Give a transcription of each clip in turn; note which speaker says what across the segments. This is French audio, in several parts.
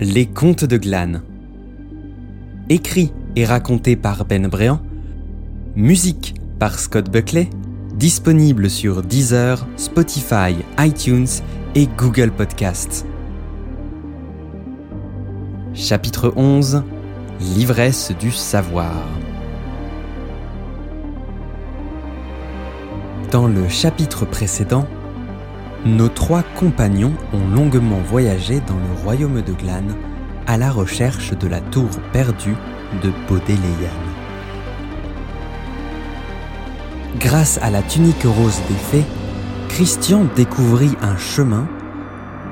Speaker 1: Les Contes de Glane. Écrit et raconté par Ben Bréant. Musique par Scott Buckley. Disponible sur Deezer, Spotify, iTunes et Google Podcasts. Chapitre 11 L'ivresse du savoir. Dans le chapitre précédent, nos trois compagnons ont longuement voyagé dans le royaume de Glane à la recherche de la tour perdue de Baudéléane. Grâce à la tunique rose des fées, Christian découvrit un chemin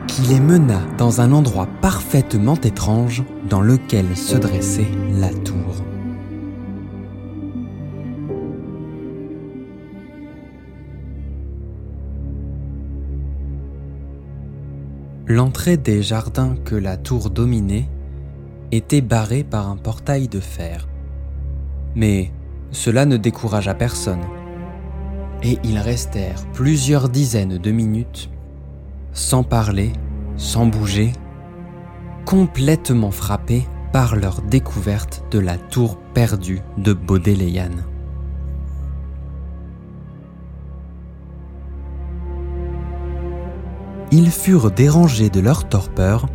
Speaker 1: qui les mena dans un endroit parfaitement étrange dans lequel se dressait la tour. L'entrée des jardins que la tour dominait était barrée par un portail de fer. Mais cela ne découragea personne. Et ils restèrent plusieurs dizaines de minutes, sans parler, sans bouger, complètement frappés par leur découverte de la tour perdue de Baudéléane. Ils furent dérangés de leur torpeur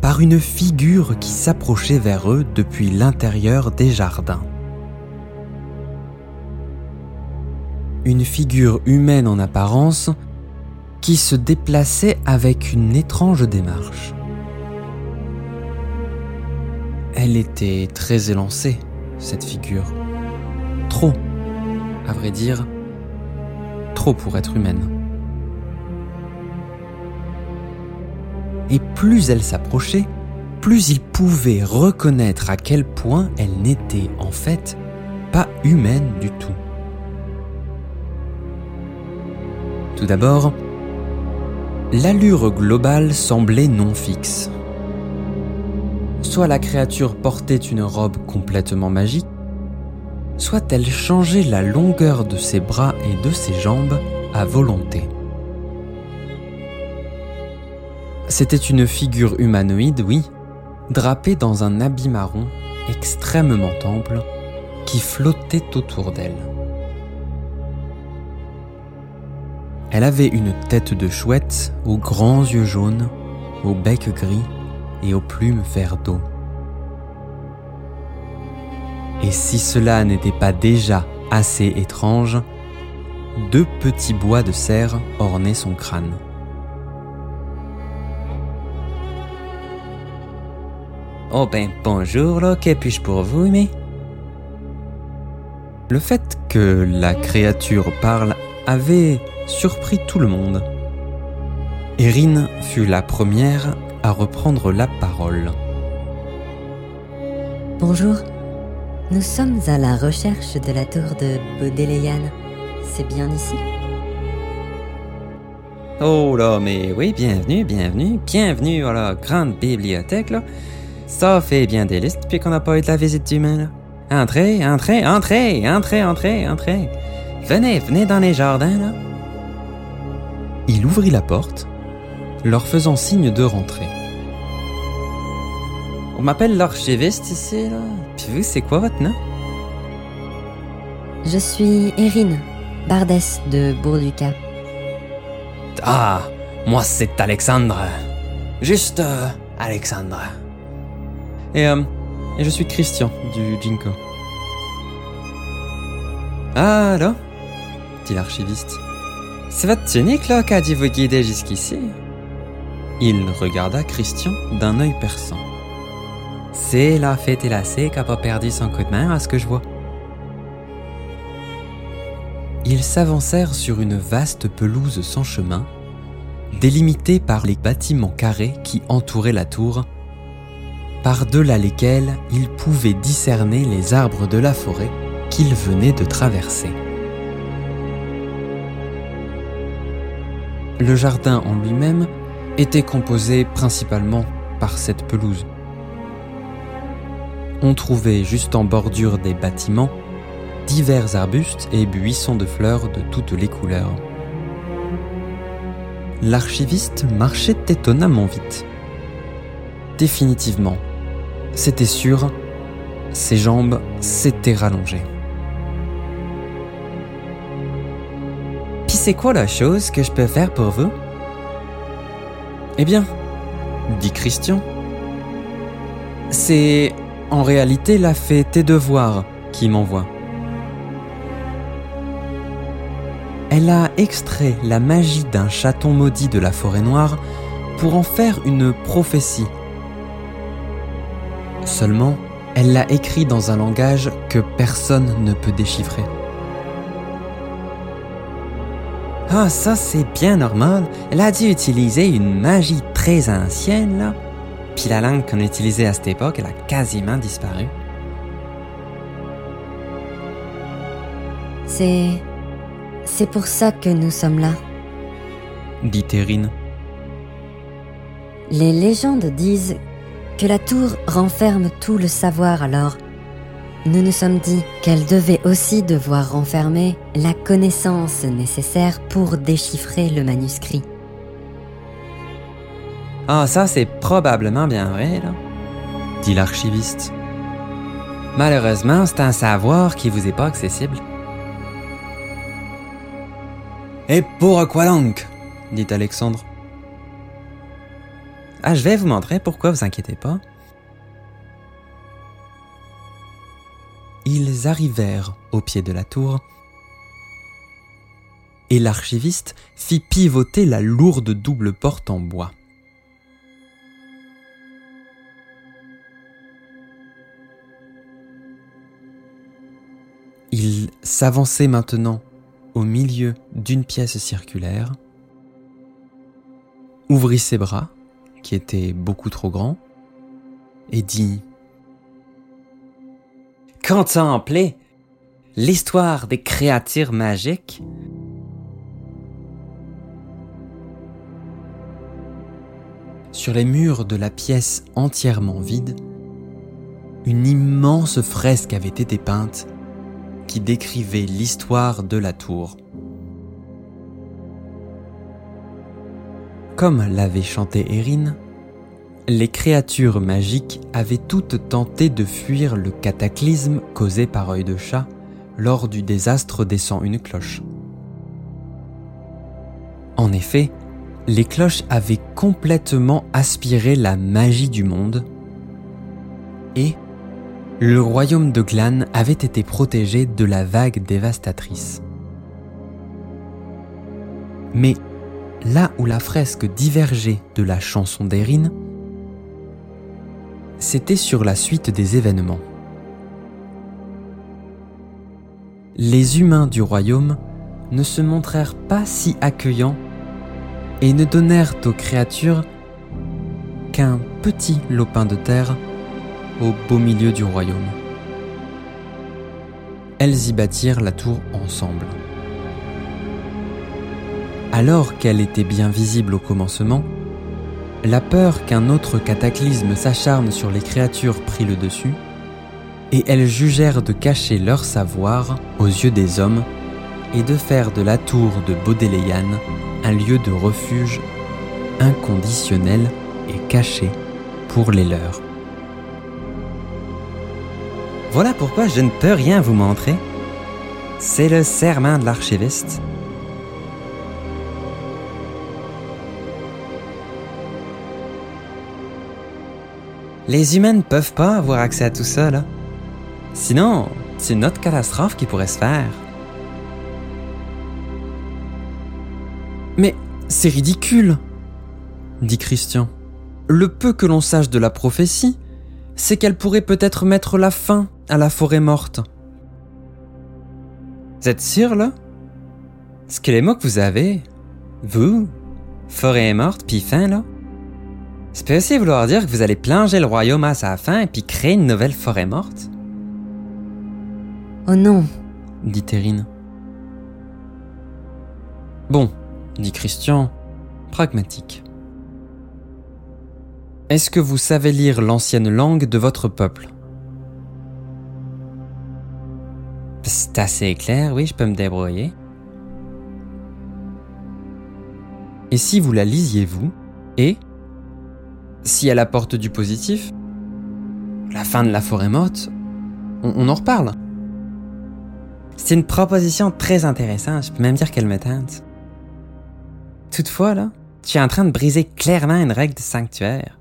Speaker 1: par une figure qui s'approchait vers eux depuis l'intérieur des jardins. Une figure humaine en apparence qui se déplaçait avec une étrange démarche. Elle était très élancée, cette figure. Trop, à vrai dire, trop pour être humaine. Et plus elle s'approchait, plus il pouvait reconnaître à quel point elle n'était en fait pas humaine du tout. Tout d'abord, l'allure globale semblait non fixe. Soit la créature portait une robe complètement magique, soit elle changeait la longueur de ses bras et de ses jambes à volonté. C'était une figure humanoïde, oui, drapée dans un habit marron extrêmement ample qui flottait autour d'elle. Elle avait une tête de chouette aux grands yeux jaunes, au bec gris et aux plumes vert d'eau. Et si cela n'était pas déjà assez étrange, deux petits bois de cerf ornaient son crâne.
Speaker 2: Oh ben bonjour là, que puis-je pour vous mais
Speaker 1: Le fait que la créature parle avait surpris tout le monde. Erin fut la première à reprendre la parole.
Speaker 3: Bonjour, nous sommes à la recherche de la tour de Baudéléane. C'est bien ici
Speaker 2: Oh là, mais oui, bienvenue, bienvenue, bienvenue à la grande bibliothèque là. Ça fait bien des listes depuis qu'on n'a pas eu de la visite d'humain, là. Entrez, entrez, entrez, entrez, entrez, entrez. Venez, venez dans les jardins, là.
Speaker 1: Il ouvrit la porte, leur faisant signe de rentrer.
Speaker 2: On m'appelle l'archiviste ici, là. Puis vous, c'est quoi votre nom?
Speaker 3: Je suis Erin, Bardès de Bourduca.
Speaker 2: Ah, moi c'est Alexandre. Juste euh, Alexandre.
Speaker 1: Et, euh, et je suis Christian du Jinko.
Speaker 2: Ah, là dit l'archiviste. C'est votre tunique, là, qui a dû vous guider jusqu'ici?
Speaker 1: Il regarda Christian d'un œil perçant.
Speaker 2: C'est la fête et lacée qui a pas perdu son coup de main, à ce que je vois.
Speaker 1: Ils s'avancèrent sur une vaste pelouse sans chemin, délimitée par les bâtiments carrés qui entouraient la tour par-delà lesquels il pouvait discerner les arbres de la forêt qu'il venait de traverser. Le jardin en lui-même était composé principalement par cette pelouse. On trouvait juste en bordure des bâtiments divers arbustes et buissons de fleurs de toutes les couleurs. L'archiviste marchait étonnamment vite définitivement. C'était sûr, ses jambes s'étaient rallongées.
Speaker 2: Puis c'est quoi la chose que je peux faire pour vous?
Speaker 1: Eh bien, dit Christian, c'est en réalité la fée tes devoirs qui m'envoie. Elle a extrait la magie d'un chaton maudit de la forêt noire pour en faire une prophétie. Seulement, elle l'a écrit dans un langage que personne ne peut déchiffrer.
Speaker 2: Ah, ça c'est bien normal. Elle a dû utiliser une magie très ancienne, là. Puis la langue qu'on utilisait à cette époque, elle a quasiment disparu.
Speaker 3: C'est. C'est pour ça que nous sommes là.
Speaker 1: dit Terrine.
Speaker 3: Les légendes disent que la tour renferme tout le savoir alors. Nous nous sommes dit qu'elle devait aussi devoir renfermer la connaissance nécessaire pour déchiffrer le manuscrit.
Speaker 2: Ah, ça c'est probablement bien vrai, là.
Speaker 1: dit l'archiviste.
Speaker 2: Malheureusement, c'est un savoir qui vous est pas accessible.
Speaker 1: Et pourquoi donc? dit Alexandre.
Speaker 2: Ah, je vais vous montrer pourquoi, vous inquiétez pas.
Speaker 1: Ils arrivèrent au pied de la tour et l'archiviste fit pivoter la lourde double porte en bois. Il s'avançait maintenant au milieu d'une pièce circulaire, ouvrit ses bras, qui étaient beaucoup trop grands, et dit
Speaker 2: Contemplez l'histoire des créatures magiques.
Speaker 1: Sur les murs de la pièce entièrement vide, une immense fresque avait été peinte qui décrivait l'histoire de la tour. Comme l'avait chanté Erin, les créatures magiques avaient toutes tenté de fuir le cataclysme causé par œil de chat lors du désastre des 101 cloches. En effet, les cloches avaient complètement aspiré la magie du monde et le royaume de Glan avait été protégé de la vague dévastatrice. Mais là où la fresque divergeait de la chanson d'Erin, c'était sur la suite des événements. Les humains du royaume ne se montrèrent pas si accueillants et ne donnèrent aux créatures qu'un petit lopin de terre au beau milieu du royaume. Elles y bâtirent la tour ensemble. Alors qu'elle était bien visible au commencement, la peur qu'un autre cataclysme s'acharne sur les créatures prit le dessus, et elles jugèrent de cacher leur savoir aux yeux des hommes et de faire de la tour de Baudelayan un lieu de refuge inconditionnel et caché pour les leurs.
Speaker 2: Voilà pourquoi je ne peux rien vous montrer. C'est le serment de l'archiviste. Les humains ne peuvent pas avoir accès à tout ça, là. Sinon, c'est une autre catastrophe qui pourrait se faire.
Speaker 1: Mais c'est ridicule, dit Christian. Le peu que l'on sache de la prophétie, c'est qu'elle pourrait peut-être mettre la fin à la forêt morte.
Speaker 2: Vous êtes sûr, là? Est-ce que les mots que vous avez, vous, forêt morte, puis fin, là, ça peut aussi vouloir dire que vous allez plonger le royaume à sa fin et puis créer une nouvelle forêt morte
Speaker 3: Oh non,
Speaker 1: dit Terrine. Bon, dit Christian, pragmatique. Est-ce que vous savez lire l'ancienne langue de votre peuple?
Speaker 2: C'est assez clair, oui, je peux me débrouiller.
Speaker 1: Et si vous la lisiez vous, et si elle apporte du positif, la fin de la forêt morte, on, en reparle.
Speaker 2: C'est une proposition très intéressante, je peux même dire qu'elle me tente. Toutefois, là, tu es en train de briser clairement une règle du sanctuaire.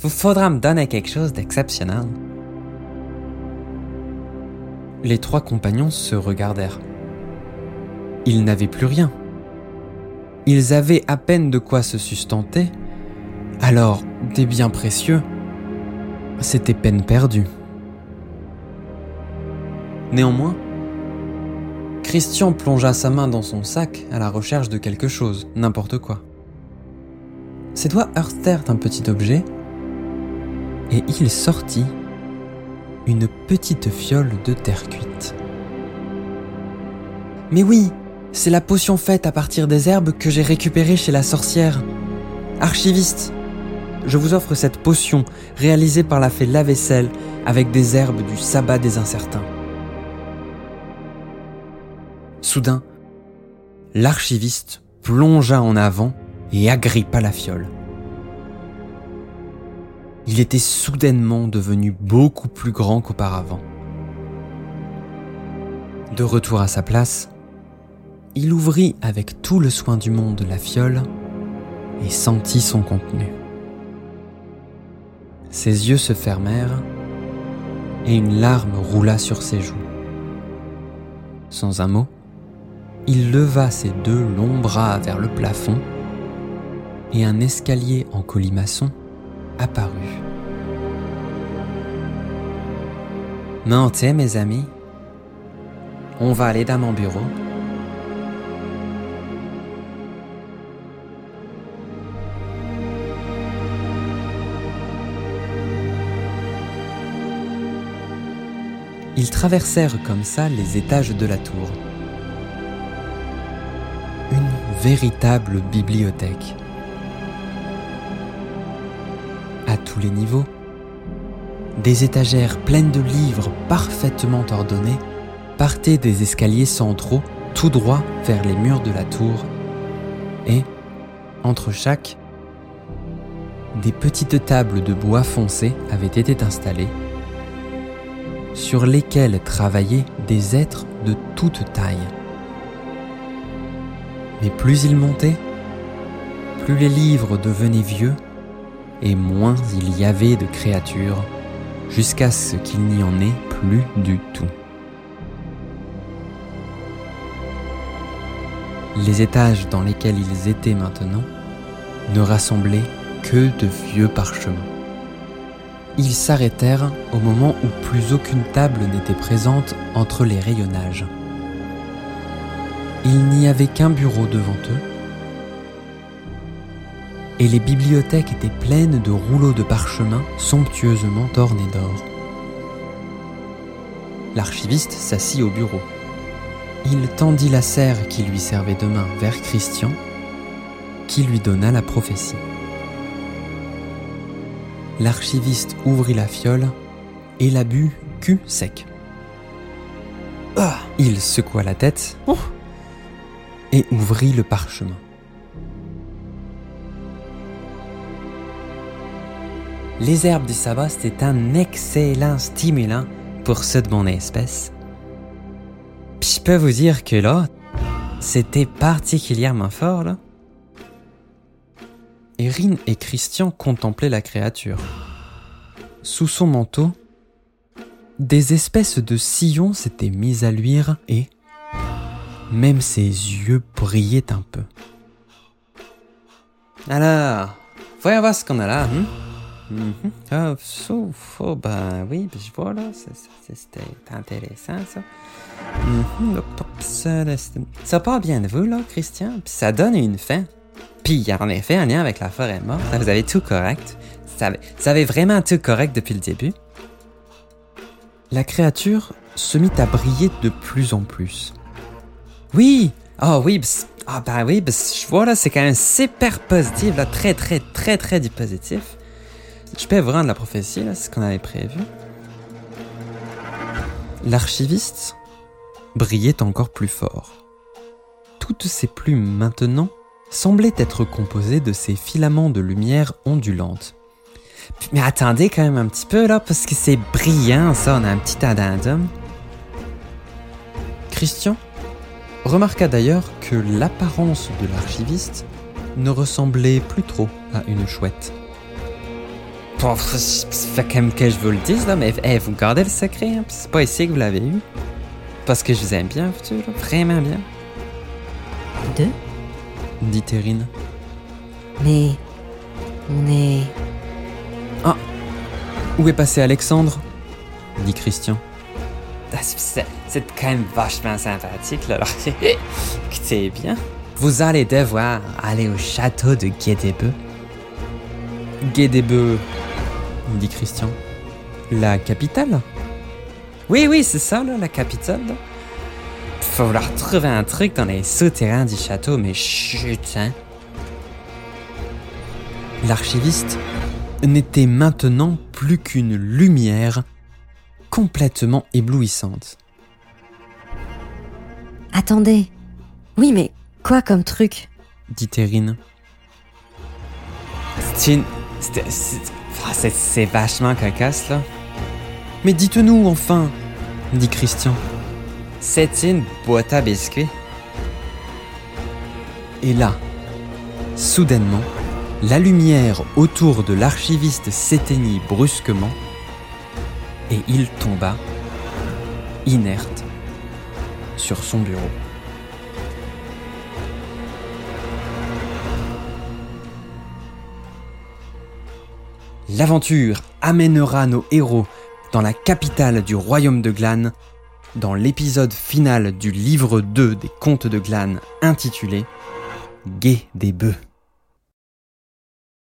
Speaker 2: Vous faudra me donner quelque chose d'exceptionnel.
Speaker 1: Les trois compagnons se regardèrent. Ils n'avaient plus rien. Ils avaient à peine de quoi se sustenter, alors des biens précieux, c'était peine perdue. Néanmoins, Christian plongea sa main dans son sac à la recherche de quelque chose, n'importe quoi. Ses doigts heurtèrent un petit objet et il sortit une petite fiole de terre cuite. Mais oui, c'est la potion faite à partir des herbes que j'ai récupérée chez la sorcière. Archiviste, je vous offre cette potion réalisée par la fée Lavesselle avec des herbes du sabbat des incertains. Soudain, l'archiviste plongea en avant et agrippa la fiole. Il était soudainement devenu beaucoup plus grand qu'auparavant. De retour à sa place, il ouvrit avec tout le soin du monde la fiole et sentit son contenu. Ses yeux se fermèrent et une larme roula sur ses joues. Sans un mot, il leva ses deux longs bras vers le plafond et un escalier en colimaçon apparut.
Speaker 2: Montez, mes amis. On va aller dans mon bureau.
Speaker 1: Ils traversèrent comme ça les étages de la tour. Une véritable bibliothèque. À tous les niveaux, des étagères pleines de livres parfaitement ordonnés partaient des escaliers centraux tout droit vers les murs de la tour et, entre chaque, des petites tables de bois foncé avaient été installées sur lesquels travaillaient des êtres de toute taille. Mais plus ils montaient, plus les livres devenaient vieux et moins il y avait de créatures, jusqu'à ce qu'il n'y en ait plus du tout. Les étages dans lesquels ils étaient maintenant ne rassemblaient que de vieux parchemins. Ils s'arrêtèrent au moment où plus aucune table n'était présente entre les rayonnages. Il n'y avait qu'un bureau devant eux, et les bibliothèques étaient pleines de rouleaux de parchemin somptueusement ornés d'or. L'archiviste s'assit au bureau. Il tendit la serre qui lui servait de main vers Christian, qui lui donna la prophétie l'archiviste ouvrit la fiole et la but cul sec. Ah, il secoua la tête et ouvrit le parchemin.
Speaker 2: Les herbes du sabbat, c'était un excellent stimulant pour ceux de mon espèce. Puis je peux vous dire que là, c'était particulièrement fort, là.
Speaker 1: Erin et Christian contemplaient la créature. Sous son manteau, des espèces de sillons s'étaient mis à luire et même ses yeux brillaient un peu.
Speaker 2: Alors, voyons voir ce qu'on a là. -hmm. oh, oui, je vois là, c'était intéressant ça. Mm -hmm. Ça part bien de vous là, Christian, puis ça donne une fin. Puis en effet un lien avec la forêt morte. Vous avez tout correct. Vous avez vraiment tout correct depuis le début.
Speaker 1: La créature se mit à briller de plus en plus.
Speaker 2: Oui! Oh, oui, ah ben oui, je vois là, c'est quand même super positif, là, très très très très du positif. Je peux vous rendre la prophétie, là, c'est ce qu'on avait prévu.
Speaker 1: L'archiviste brillait encore plus fort. Toutes ses plumes maintenant semblaient être composées de ces filaments de lumière ondulante.
Speaker 2: Mais attendez quand même un petit peu là, parce que c'est brillant ça, on a un petit addendum.
Speaker 1: Christian remarqua d'ailleurs que l'apparence de l'archiviste ne ressemblait plus trop à une chouette.
Speaker 2: Bon, fait quand même que je vous le dise là, mais eh, vous gardez le secret, hein, c'est pas ici que vous l'avez eu. Parce que je vous aime bien, vraiment bien.
Speaker 3: Deux
Speaker 1: dit Terrine.
Speaker 3: Mais on est...
Speaker 1: Où est passé Alexandre? dit Christian.
Speaker 2: Ah, C'est c'est quand même vachement sympathique là, alors écoutez bien. Vous allez devoir aller au château de Guédébeu.
Speaker 1: Guédébeu, dit Christian. La capitale?
Speaker 2: Oui, oui, c'est ça, là, la capitale. là. Faut vouloir trouver un truc dans les souterrains du château, mais chut, hein.
Speaker 1: L'archiviste n'était maintenant plus qu'une lumière complètement éblouissante.
Speaker 3: Attendez. Oui, mais quoi comme truc?
Speaker 1: dit Terrine.
Speaker 2: C'est une. c'est- ah, c'est vachement cocasse, là.
Speaker 1: Mais dites-nous enfin, dit Christian.
Speaker 2: C'est une boîte à biscuits.
Speaker 1: Et là, soudainement, la lumière autour de l'archiviste s'éteignit brusquement et il tomba, inerte, sur son bureau. L'aventure amènera nos héros dans la capitale du royaume de Glane, dans l'épisode final du livre 2 des contes de Glane intitulé Guet des bœufs.